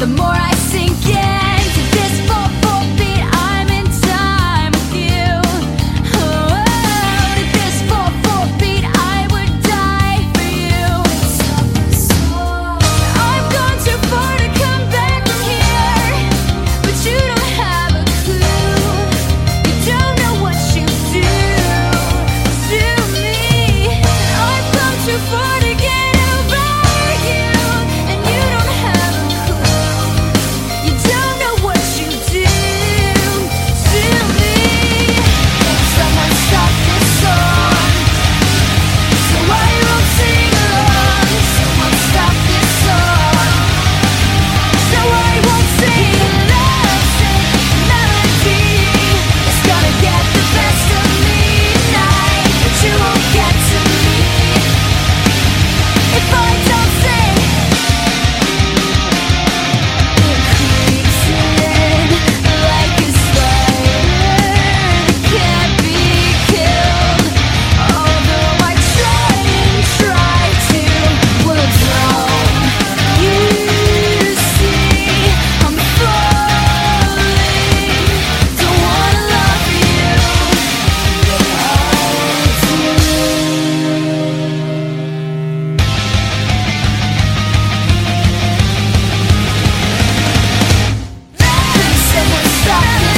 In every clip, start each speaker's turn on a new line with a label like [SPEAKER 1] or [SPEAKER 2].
[SPEAKER 1] the more I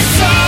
[SPEAKER 1] inside